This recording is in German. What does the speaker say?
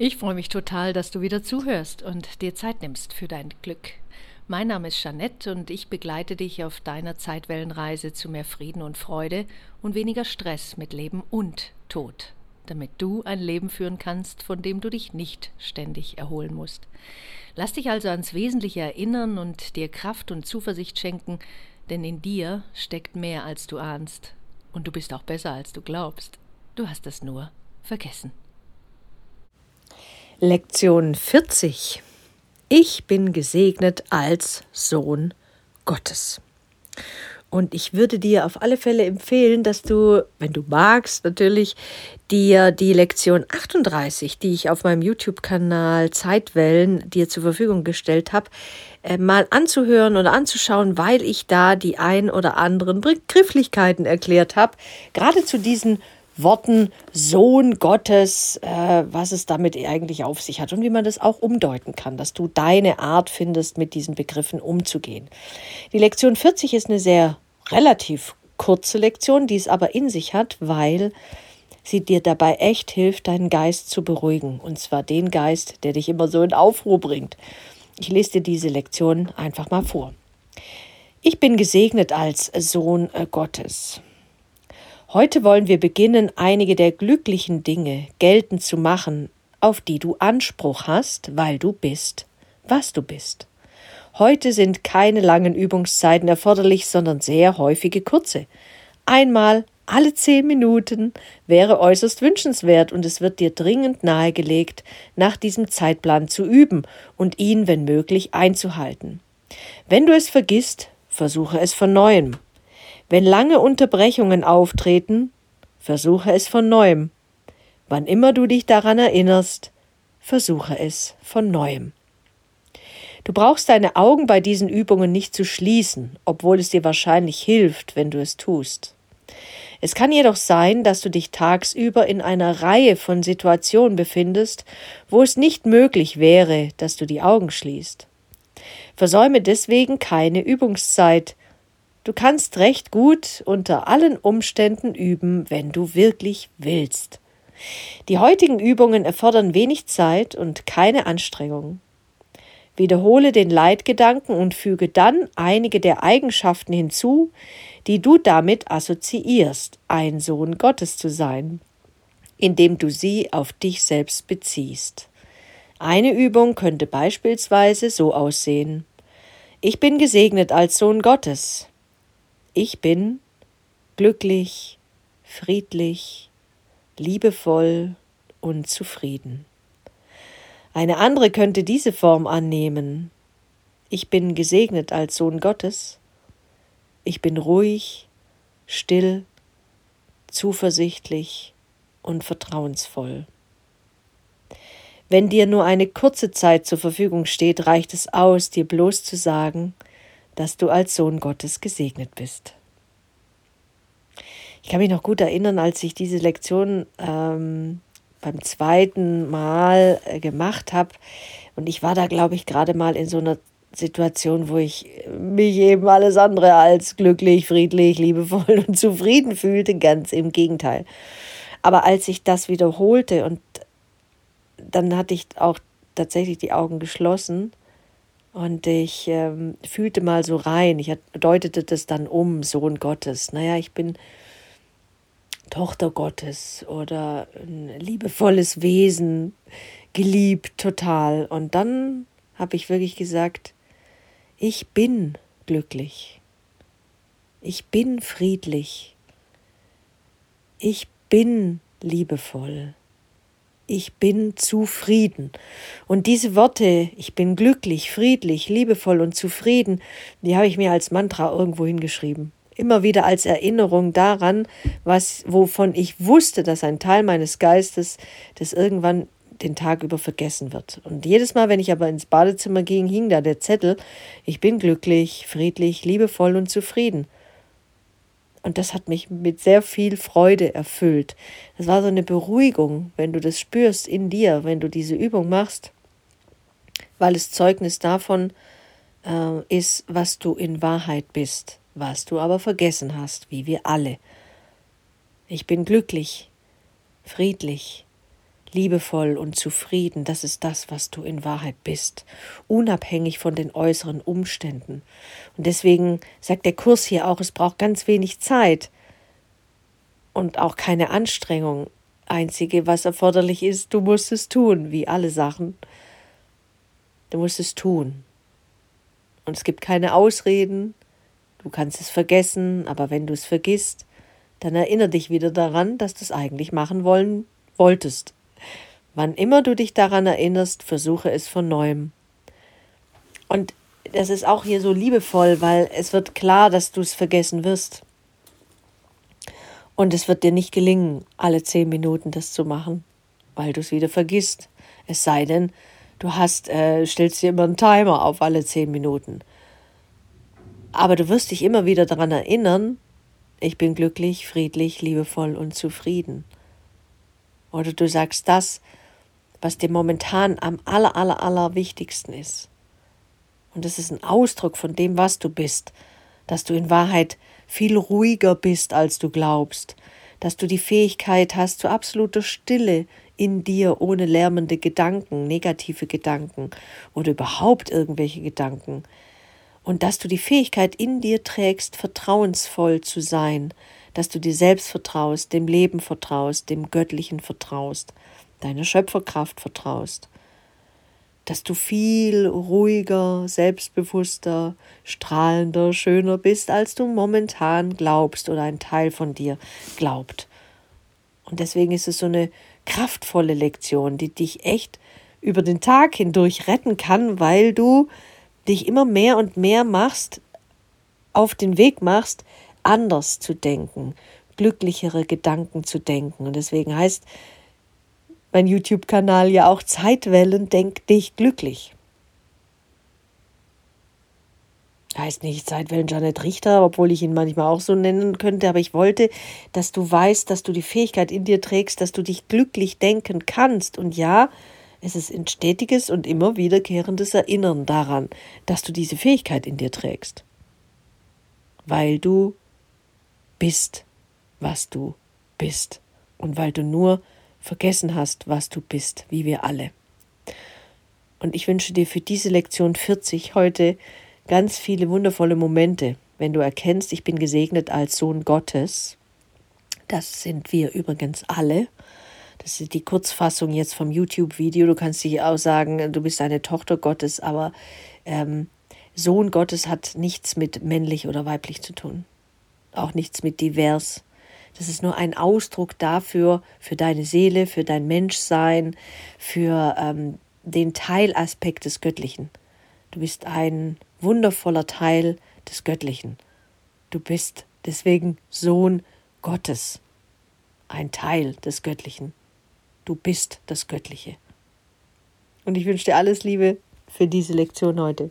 Ich freue mich total, dass du wieder zuhörst und dir Zeit nimmst für dein Glück. Mein Name ist Jeanette und ich begleite dich auf deiner Zeitwellenreise zu mehr Frieden und Freude und weniger Stress mit Leben und Tod, damit du ein Leben führen kannst, von dem du dich nicht ständig erholen musst. Lass dich also ans Wesentliche erinnern und dir Kraft und Zuversicht schenken, denn in dir steckt mehr, als du ahnst. Und du bist auch besser, als du glaubst. Du hast es nur vergessen. Lektion 40. Ich bin gesegnet als Sohn Gottes. Und ich würde dir auf alle Fälle empfehlen, dass du, wenn du magst, natürlich dir die Lektion 38, die ich auf meinem YouTube-Kanal Zeitwellen dir zur Verfügung gestellt habe, äh, mal anzuhören oder anzuschauen, weil ich da die ein oder anderen Begrifflichkeiten erklärt habe, gerade zu diesen Worten Sohn Gottes, äh, was es damit eigentlich auf sich hat und wie man das auch umdeuten kann, dass du deine Art findest, mit diesen Begriffen umzugehen. Die Lektion 40 ist eine sehr relativ kurze Lektion, die es aber in sich hat, weil sie dir dabei echt hilft, deinen Geist zu beruhigen. Und zwar den Geist, der dich immer so in Aufruhr bringt. Ich lese dir diese Lektion einfach mal vor. Ich bin gesegnet als Sohn Gottes. Heute wollen wir beginnen, einige der glücklichen Dinge geltend zu machen, auf die du Anspruch hast, weil du bist, was du bist. Heute sind keine langen Übungszeiten erforderlich, sondern sehr häufige kurze. Einmal alle zehn Minuten wäre äußerst wünschenswert und es wird dir dringend nahegelegt, nach diesem Zeitplan zu üben und ihn, wenn möglich, einzuhalten. Wenn du es vergisst, versuche es von neuem. Wenn lange Unterbrechungen auftreten, versuche es von neuem. Wann immer du dich daran erinnerst, versuche es von neuem. Du brauchst deine Augen bei diesen Übungen nicht zu schließen, obwohl es dir wahrscheinlich hilft, wenn du es tust. Es kann jedoch sein, dass du dich tagsüber in einer Reihe von Situationen befindest, wo es nicht möglich wäre, dass du die Augen schließt. Versäume deswegen keine Übungszeit, Du kannst recht gut unter allen Umständen üben, wenn du wirklich willst. Die heutigen Übungen erfordern wenig Zeit und keine Anstrengung. Wiederhole den Leitgedanken und füge dann einige der Eigenschaften hinzu, die du damit assoziierst, ein Sohn Gottes zu sein, indem du sie auf dich selbst beziehst. Eine Übung könnte beispielsweise so aussehen. Ich bin gesegnet als Sohn Gottes. Ich bin glücklich, friedlich, liebevoll und zufrieden. Eine andere könnte diese Form annehmen. Ich bin gesegnet als Sohn Gottes. Ich bin ruhig, still, zuversichtlich und vertrauensvoll. Wenn dir nur eine kurze Zeit zur Verfügung steht, reicht es aus, dir bloß zu sagen, dass du als Sohn Gottes gesegnet bist. Ich kann mich noch gut erinnern, als ich diese Lektion ähm, beim zweiten Mal äh, gemacht habe. Und ich war da, glaube ich, gerade mal in so einer Situation, wo ich mich eben alles andere als glücklich, friedlich, liebevoll und zufrieden fühlte. Ganz im Gegenteil. Aber als ich das wiederholte und dann hatte ich auch tatsächlich die Augen geschlossen und ich ähm, fühlte mal so rein, ich deutete das dann um, Sohn Gottes. Naja, ich bin Tochter Gottes oder ein liebevolles Wesen, geliebt total. Und dann habe ich wirklich gesagt, ich bin glücklich. Ich bin friedlich. Ich bin liebevoll ich bin zufrieden. Und diese Worte, ich bin glücklich, friedlich, liebevoll und zufrieden, die habe ich mir als Mantra irgendwo hingeschrieben. Immer wieder als Erinnerung daran, was, wovon ich wusste, dass ein Teil meines Geistes das irgendwann den Tag über vergessen wird. Und jedes Mal, wenn ich aber ins Badezimmer ging, hing da der Zettel, ich bin glücklich, friedlich, liebevoll und zufrieden. Und das hat mich mit sehr viel Freude erfüllt. Das war so eine Beruhigung, wenn du das spürst in dir, wenn du diese Übung machst, weil es Zeugnis davon äh, ist, was du in Wahrheit bist, was du aber vergessen hast, wie wir alle. Ich bin glücklich, friedlich, liebevoll und zufrieden, das ist das, was du in Wahrheit bist, unabhängig von den äußeren Umständen. Und deswegen sagt der Kurs hier auch, es braucht ganz wenig Zeit und auch keine Anstrengung. Einzige, was erforderlich ist, du musst es tun, wie alle Sachen. Du musst es tun. Und es gibt keine Ausreden, du kannst es vergessen, aber wenn du es vergisst, dann erinnere dich wieder daran, dass du es eigentlich machen wollen wolltest. Wann immer du dich daran erinnerst, versuche es von neuem. Und das ist auch hier so liebevoll, weil es wird klar, dass du es vergessen wirst. Und es wird dir nicht gelingen, alle zehn Minuten das zu machen, weil du es wieder vergisst. Es sei denn, du hast, äh, stellst dir immer einen Timer auf alle zehn Minuten. Aber du wirst dich immer wieder daran erinnern, ich bin glücklich, friedlich, liebevoll und zufrieden. Oder du sagst das, was dir momentan am aller, aller, aller wichtigsten ist. Und das ist ein Ausdruck von dem, was du bist, dass du in Wahrheit viel ruhiger bist, als du glaubst, dass du die Fähigkeit hast zu absoluter Stille in dir ohne lärmende Gedanken, negative Gedanken oder überhaupt irgendwelche Gedanken, und dass du die Fähigkeit in dir trägst, vertrauensvoll zu sein, dass du dir selbst vertraust, dem Leben vertraust, dem Göttlichen vertraust, deiner Schöpferkraft vertraust, dass du viel ruhiger, selbstbewusster, strahlender, schöner bist, als du momentan glaubst oder ein Teil von dir glaubt. Und deswegen ist es so eine kraftvolle Lektion, die dich echt über den Tag hindurch retten kann, weil du dich immer mehr und mehr machst, auf den Weg machst, anders zu denken, glücklichere Gedanken zu denken. Und deswegen heißt mein YouTube-Kanal ja auch Zeitwellen, denk dich glücklich. Heißt nicht Zeitwellen Janet Richter, obwohl ich ihn manchmal auch so nennen könnte, aber ich wollte, dass du weißt, dass du die Fähigkeit in dir trägst, dass du dich glücklich denken kannst. Und ja, es ist ein stetiges und immer wiederkehrendes Erinnern daran, dass du diese Fähigkeit in dir trägst. Weil du bist, was du bist. Und weil du nur vergessen hast, was du bist, wie wir alle. Und ich wünsche dir für diese Lektion 40 heute ganz viele wundervolle Momente, wenn du erkennst, ich bin gesegnet als Sohn Gottes. Das sind wir übrigens alle. Das ist die Kurzfassung jetzt vom YouTube-Video. Du kannst dich auch sagen, du bist eine Tochter Gottes, aber ähm, Sohn Gottes hat nichts mit männlich oder weiblich zu tun. Auch nichts mit divers. Das ist nur ein Ausdruck dafür, für deine Seele, für dein Menschsein, für ähm, den Teilaspekt des Göttlichen. Du bist ein wundervoller Teil des Göttlichen. Du bist deswegen Sohn Gottes, ein Teil des Göttlichen. Du bist das Göttliche. Und ich wünsche dir alles Liebe für diese Lektion heute.